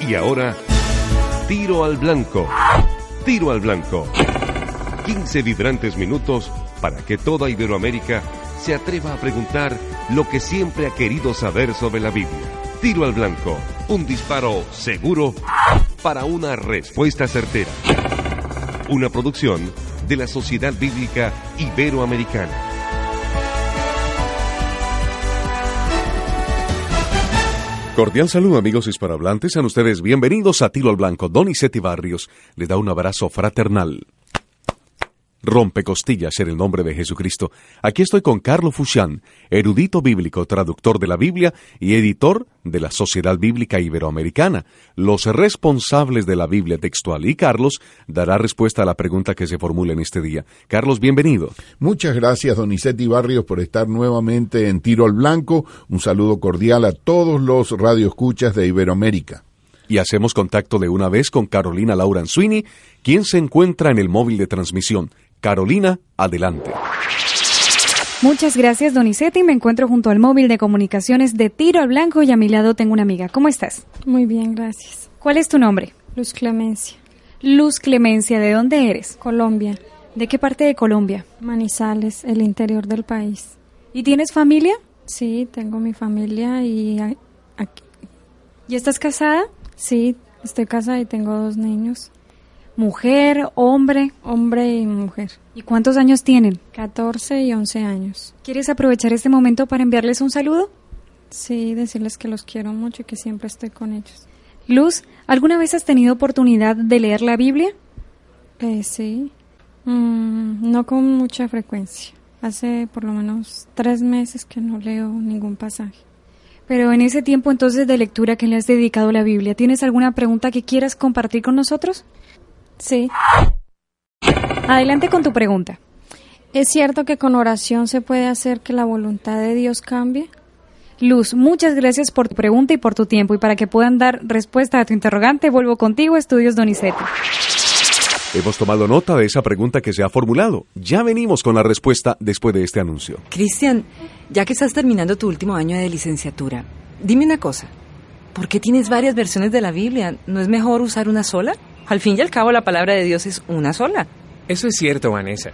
Y ahora, tiro al blanco. Tiro al blanco. 15 vibrantes minutos para que toda Iberoamérica se atreva a preguntar lo que siempre ha querido saber sobre la Biblia. Tiro al blanco. Un disparo seguro para una respuesta certera. Una producción de la Sociedad Bíblica Iberoamericana. Cordial saludo amigos hispanohablantes, sean ustedes bienvenidos a Tiro al Blanco. Donizetti Barrios les da un abrazo fraternal. Rompe costillas en el nombre de Jesucristo. Aquí estoy con Carlos Fushan, erudito bíblico, traductor de la Biblia y editor de la Sociedad Bíblica Iberoamericana, los responsables de la Biblia textual. Y Carlos dará respuesta a la pregunta que se formula en este día. Carlos, bienvenido. Muchas gracias, Donizetti Barrios, por estar nuevamente en Tiro al Blanco. Un saludo cordial a todos los radioescuchas de Iberoamérica y hacemos contacto de una vez con Carolina Laura Sweeney, quien se encuentra en el móvil de transmisión. Carolina, adelante. Muchas gracias, Donizetti. Me encuentro junto al móvil de comunicaciones de Tiro al Blanco y a mi lado tengo una amiga. ¿Cómo estás? Muy bien, gracias. ¿Cuál es tu nombre? Luz Clemencia. Luz Clemencia, ¿de dónde eres? Colombia. ¿De qué parte de Colombia? Manizales, el interior del país. ¿Y tienes familia? Sí, tengo mi familia y aquí. ¿Y estás casada? Sí, estoy casada y tengo dos niños mujer, hombre. Hombre y mujer. ¿Y cuántos años tienen? 14 y 11 años. ¿Quieres aprovechar este momento para enviarles un saludo? Sí, decirles que los quiero mucho y que siempre estoy con ellos. Luz, ¿alguna vez has tenido oportunidad de leer la Biblia? Eh, sí, mm, no con mucha frecuencia. Hace por lo menos tres meses que no leo ningún pasaje. Pero en ese tiempo entonces de lectura que le has dedicado a la Biblia, ¿tienes alguna pregunta que quieras compartir con nosotros? Sí. Adelante con tu pregunta. ¿Es cierto que con oración se puede hacer que la voluntad de Dios cambie? Luz, muchas gracias por tu pregunta y por tu tiempo. Y para que puedan dar respuesta a tu interrogante, vuelvo contigo, Estudios Donizetti. Hemos tomado nota de esa pregunta que se ha formulado. Ya venimos con la respuesta después de este anuncio. Cristian, ya que estás terminando tu último año de licenciatura, dime una cosa. ¿Por qué tienes varias versiones de la Biblia? ¿No es mejor usar una sola? Al fin y al cabo, la palabra de Dios es una sola. Eso es cierto, Vanessa.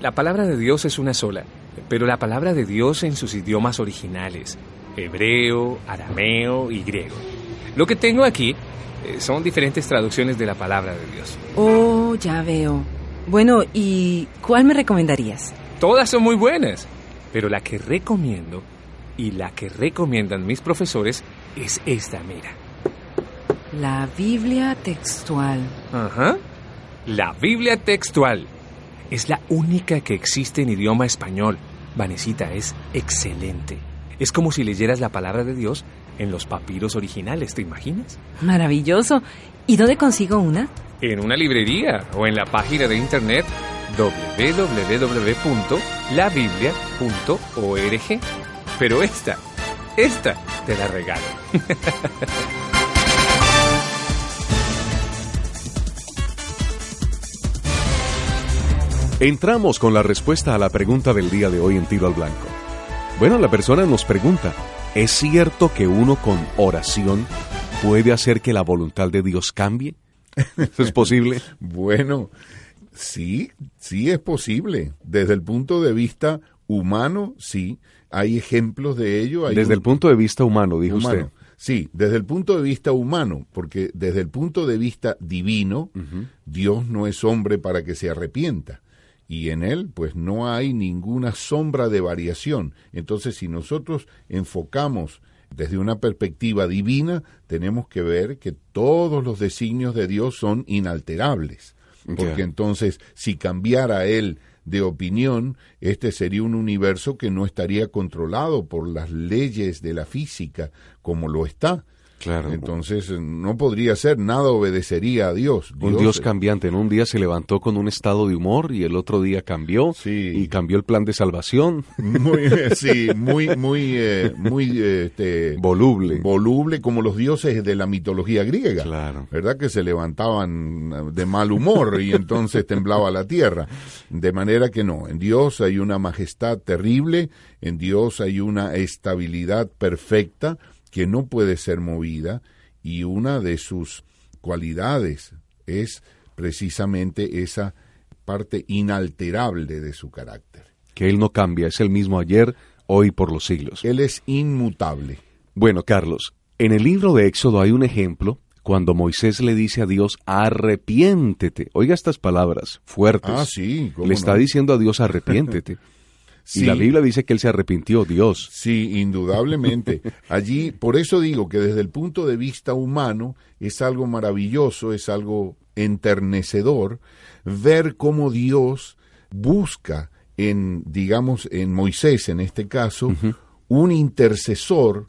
La palabra de Dios es una sola, pero la palabra de Dios en sus idiomas originales, hebreo, arameo y griego. Lo que tengo aquí eh, son diferentes traducciones de la palabra de Dios. Oh, ya veo. Bueno, ¿y cuál me recomendarías? Todas son muy buenas, pero la que recomiendo y la que recomiendan mis profesores es esta, mira. La Biblia textual. Ajá. La Biblia textual. Es la única que existe en idioma español. Vanesita, es excelente. Es como si leyeras la palabra de Dios en los papiros originales, ¿te imaginas? Maravilloso. ¿Y dónde consigo una? En una librería o en la página de internet www.labiblia.org. Pero esta, esta te la regalo. Entramos con la respuesta a la pregunta del día de hoy en Tiro al Blanco. Bueno, la persona nos pregunta, ¿es cierto que uno con oración puede hacer que la voluntad de Dios cambie? ¿Es posible? bueno, sí, sí es posible. Desde el punto de vista humano, sí. Hay ejemplos de ello. desde el punto de vista humano, dijo usted. Sí, desde el punto de vista humano, porque desde el punto de vista divino, Dios no es hombre para que se arrepienta y en él pues no hay ninguna sombra de variación. Entonces si nosotros enfocamos desde una perspectiva divina, tenemos que ver que todos los designios de Dios son inalterables. Porque entonces si cambiara él de opinión, este sería un universo que no estaría controlado por las leyes de la física como lo está. Claro. Entonces no podría ser, nada obedecería a Dios. un Dios cambiante. En un día se levantó con un estado de humor y el otro día cambió Sí. y cambió el plan de salvación. Muy, sí, muy, muy, eh, muy eh, este, Voluble. voluble como los dioses de la mitología griega. Claro. ¿Verdad? Que se levantaban de mal humor y entonces temblaba la tierra. De manera que no, en Dios hay una majestad terrible, en Dios hay una estabilidad perfecta que no puede ser movida y una de sus cualidades es precisamente esa parte inalterable de su carácter. Que Él no cambia, es el mismo ayer, hoy por los siglos. Él es inmutable. Bueno, Carlos, en el libro de Éxodo hay un ejemplo cuando Moisés le dice a Dios, arrepiéntete. Oiga estas palabras fuertes. Ah, sí, cómo Le está diciendo a Dios, arrepiéntete. Sí. Y la Biblia dice que él se arrepintió, Dios. Sí, indudablemente. Allí, por eso digo que desde el punto de vista humano es algo maravilloso, es algo enternecedor ver cómo Dios busca en, digamos, en Moisés en este caso, un intercesor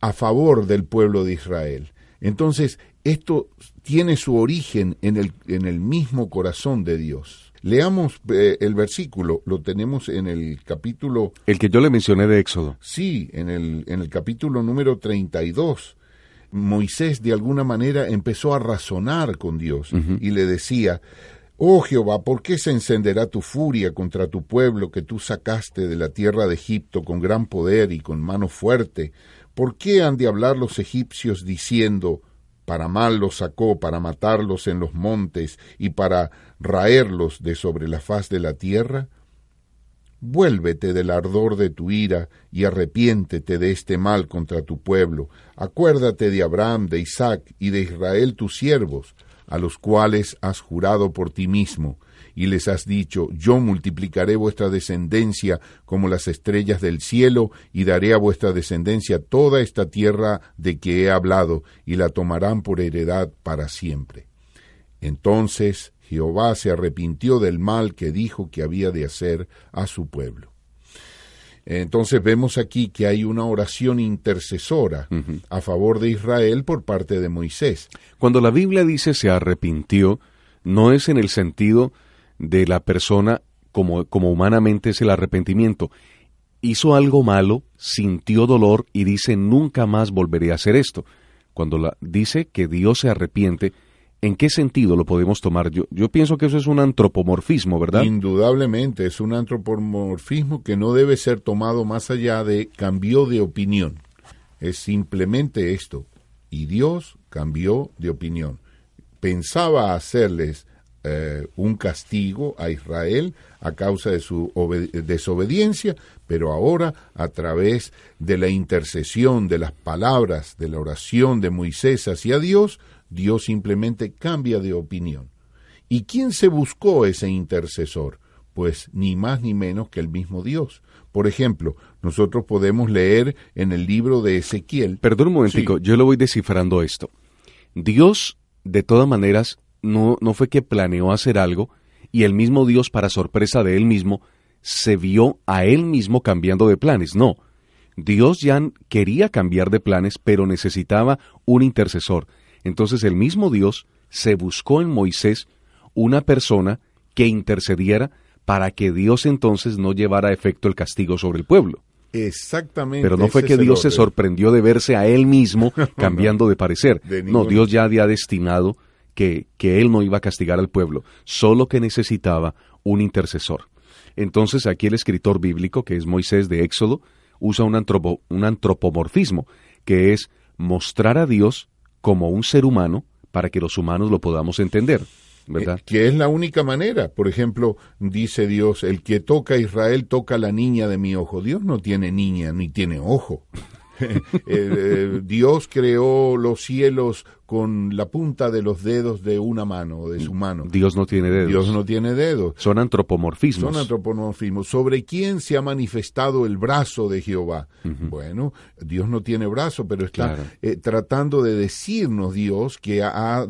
a favor del pueblo de Israel. Entonces, esto tiene su origen en el, en el mismo corazón de Dios. Leamos eh, el versículo, lo tenemos en el capítulo El que yo le mencioné de Éxodo. Sí, en el, en el capítulo número 32, Moisés de alguna manera empezó a razonar con Dios y le decía, Oh Jehová, ¿por qué se encenderá tu furia contra tu pueblo que tú sacaste de la tierra de Egipto con gran poder y con mano fuerte? ¿Por qué han de hablar los egipcios diciendo, para mal los sacó, para matarlos en los montes y para raerlos de sobre la faz de la tierra? Vuélvete del ardor de tu ira y arrepiéntete de este mal contra tu pueblo. Acuérdate de Abraham, de Isaac y de Israel tus siervos, a los cuales has jurado por ti mismo, y les has dicho, yo multiplicaré vuestra descendencia como las estrellas del cielo, y daré a vuestra descendencia toda esta tierra de que he hablado, y la tomarán por heredad para siempre. Entonces Jehová se arrepintió del mal que dijo que había de hacer a su pueblo. Entonces vemos aquí que hay una oración intercesora a favor de Israel por parte de Moisés. Cuando la Biblia dice se arrepintió, no es en el sentido de la persona como, como humanamente es el arrepentimiento. Hizo algo malo, sintió dolor y dice nunca más volveré a hacer esto. Cuando la, dice que Dios se arrepiente, ¿en qué sentido lo podemos tomar? Yo, yo pienso que eso es un antropomorfismo, ¿verdad? Indudablemente es un antropomorfismo que no debe ser tomado más allá de cambio de opinión. Es simplemente esto. Y Dios cambió de opinión. Pensaba hacerles eh, un castigo a Israel a causa de su obed- desobediencia, pero ahora a través de la intercesión, de las palabras, de la oración de Moisés hacia Dios, Dios simplemente cambia de opinión. ¿Y quién se buscó ese intercesor? Pues ni más ni menos que el mismo Dios. Por ejemplo, nosotros podemos leer en el libro de Ezequiel. Perdón un momentico, Sí. yo lo voy descifrando esto. Dios, de todas maneras, no, no fue que planeó hacer algo y el mismo Dios, para sorpresa de él mismo, se vio a él mismo cambiando de planes. No, Dios ya quería cambiar de planes, pero necesitaba un intercesor. Entonces el mismo Dios se buscó en Moisés una persona que intercediera para que Dios entonces no llevara a efecto el castigo sobre el pueblo. Exactamente. Pero no fue que Dios se sorprendió de verse a él mismo cambiando de parecer. De no, Dios ya había destinado que, que él no iba a castigar al pueblo, solo que necesitaba un intercesor. Entonces aquí el escritor bíblico, que es Moisés de Éxodo, usa un, antropo- un antropomorfismo, que es mostrar a Dios como un ser humano para que los humanos lo podamos entender, ¿verdad? Eh, Que es la única manera. Por ejemplo, dice Dios, el que toca a Israel toca a la niña de mi ojo. Dios no tiene niña ni tiene ojo. Eh, eh, Dios creó los cielos con la punta de los dedos de una mano de su mano. Dios no tiene dedos. Dios no tiene dedos. Son antropomorfismos. Son antropomorfismos. ¿Sobre quién se ha manifestado el brazo de Jehová? Bueno, Dios no tiene brazo, pero está Claro. eh, tratando de decirnos Dios que ha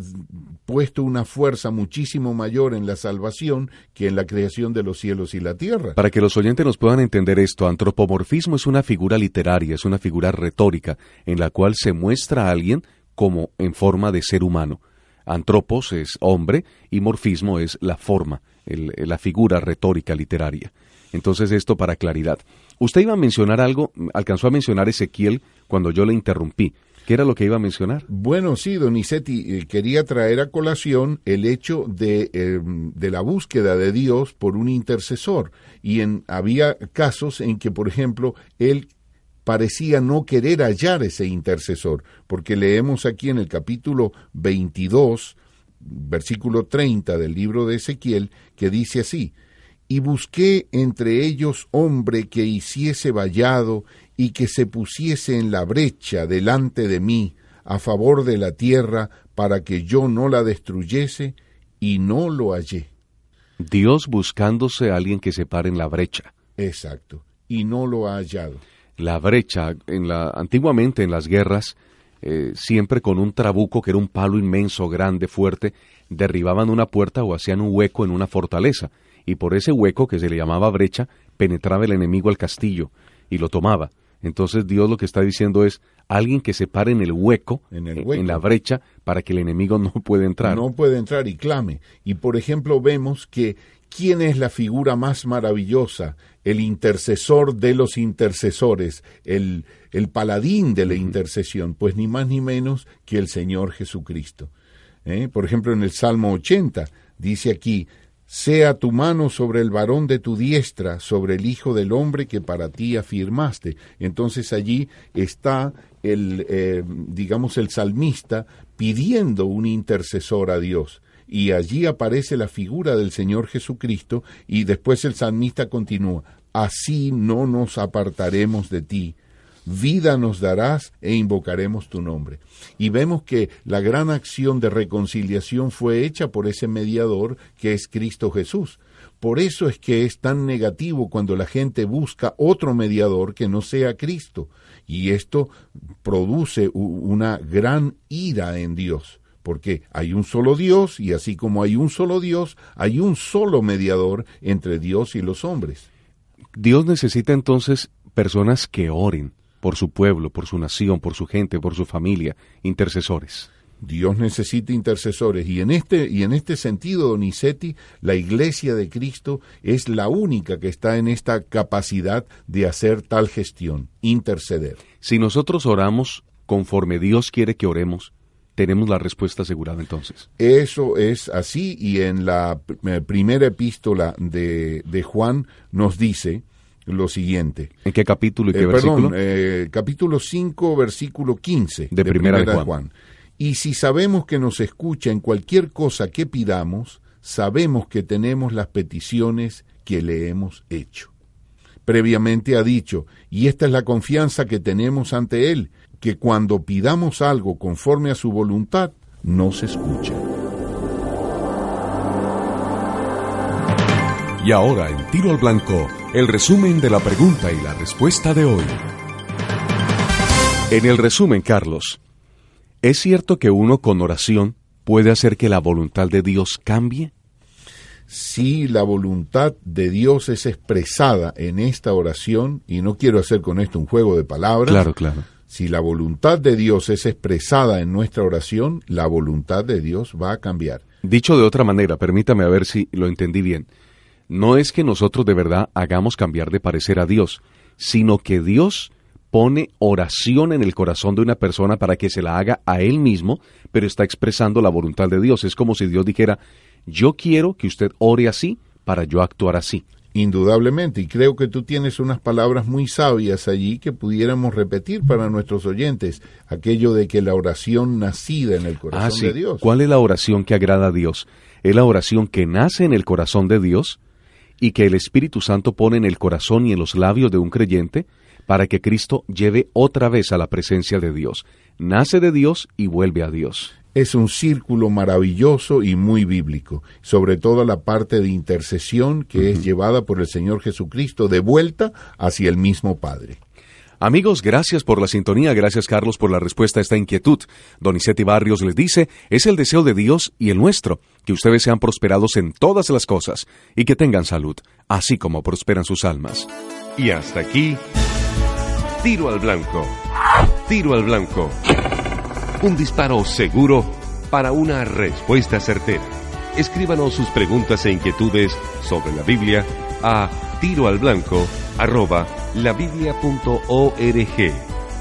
puesto una fuerza muchísimo mayor en la salvación que en la creación de los cielos y la tierra. Para que los oyentes nos puedan entender esto, antropomorfismo es una figura literaria, es una figura retórica, en la cual se muestra a alguien como en forma de ser humano. Antropos es hombre y morfismo es la forma, la figura retórica literaria. Entonces esto para claridad. Usted iba a mencionar algo, alcanzó a mencionar Ezequiel cuando yo le interrumpí. ¿Qué era lo que iba a mencionar? Bueno, sí, Donizetti, eh, quería traer a colación el hecho de, eh, de la búsqueda de Dios por un intercesor. Y en, había casos en que, por ejemplo, él parecía no querer hallar ese intercesor, porque leemos aquí en el capítulo 22, versículo 30 del libro de Ezequiel, que dice así, y busqué entre ellos hombre que hiciese vallado y que se pusiese en la brecha delante de mí a favor de la tierra para que yo no la destruyese, y no lo hallé. Dios buscándose a alguien que se pare en la brecha. Exacto, y no lo ha hallado. la brecha en la antiguamente en las guerras eh, siempre con un trabuco que era un palo inmenso grande fuerte derribaban una puerta o hacían un hueco en una fortaleza y por ese hueco que se le llamaba brecha penetraba el enemigo al castillo y lo tomaba entonces Dios lo que está diciendo es alguien que se pare en el hueco En el hueco. en la brecha para que el enemigo no pueda entrar No puede entrar y clame. Y por ejemplo vemos que ¿quién es la figura más maravillosa? El intercesor de los intercesores, el, el paladín de la intercesión, pues ni más ni menos que el Señor Jesucristo. ¿Eh? Por ejemplo, en el Salmo 80 dice aquí, sea tu mano sobre el varón de tu diestra, sobre el Hijo del Hombre que para ti afirmaste. Entonces allí está el, eh, digamos, el salmista pidiendo un intercesor a Dios. Y allí aparece la figura del Señor Jesucristo y después el salmista continúa, así no nos apartaremos de ti, vida nos darás e invocaremos tu nombre. Y vemos que la gran acción de reconciliación fue hecha por ese mediador que es Cristo Jesús. Por eso es que es tan negativo cuando la gente busca otro mediador que no sea Cristo. Y esto produce una gran ira en Dios. Porque hay un solo Dios y así como hay un solo Dios, hay un solo mediador entre Dios y los hombres. Dios necesita entonces personas que oren por su pueblo, por su nación, por su gente, por su familia, intercesores. Dios necesita intercesores y en este y en este sentido Donizetti, la Iglesia de Cristo es la única que está en esta capacidad de hacer tal gestión, interceder. Si nosotros oramos conforme Dios quiere que oremos, tenemos la respuesta asegurada entonces. Eso es así y en la eh, primera epístola de, de Juan nos dice lo siguiente. ¿En qué capítulo y qué Eh, versículo? perdón, eh, capítulo 5, versículo 15 De Primera de Juan. Y si sabemos que nos escucha en cualquier cosa que pidamos, sabemos que tenemos las peticiones que le hemos hecho. Previamente ha dicho, y esta es la confianza que tenemos ante Él, que cuando pidamos algo conforme a su voluntad, nos escucha. Y ahora en Tiro al Blanco, el resumen de la pregunta y la respuesta de hoy. En el resumen, Carlos, ¿es cierto que uno con oración puede hacer que la voluntad de Dios cambie? si la voluntad de Dios es expresada en esta oración, y no quiero hacer con esto un juego de palabras, Claro, claro. si la voluntad de Dios es expresada en nuestra oración, la voluntad de Dios va a cambiar. Dicho de otra manera, permítame a ver si lo entendí bien. No es que nosotros de verdad hagamos cambiar de parecer a Dios, sino que Dios pone oración en el corazón de una persona para que se la haga a él mismo, pero está expresando la voluntad de Dios. Es como si Dios dijera, yo quiero que usted ore así para yo actuar así. Indudablemente, y creo que tú tienes unas palabras muy sabias allí que pudiéramos repetir para nuestros oyentes, aquello de que la oración nacida en el corazón Ah, sí. de Dios. ¿Cuál es la oración que agrada a Dios? Es la oración que nace en el corazón de Dios y que el Espíritu Santo pone en el corazón y en los labios de un creyente para que Cristo lleve otra vez a la presencia de Dios. Nace de Dios y vuelve a Dios. es un círculo maravilloso y muy bíblico, sobre todo la parte de intercesión que es llevada por el Señor Jesucristo de vuelta hacia el mismo Padre. Amigos, gracias por la sintonía, gracias Carlos por la respuesta a esta inquietud. Donizetti Barrios les dice, es el deseo de Dios y el nuestro, que ustedes sean prosperados en todas las cosas y que tengan salud, así como prosperan sus almas. Y hasta aquí, tiro al blanco, tiro al blanco. Un disparo seguro para una respuesta certera. Escríbanos sus preguntas e inquietudes sobre la Biblia a tiro arroba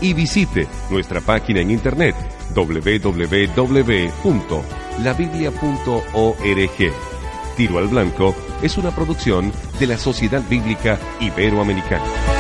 y visite nuestra página en internet www.labiblia.org. Tiro al Blanco es una producción de la Sociedad Bíblica Iberoamericana.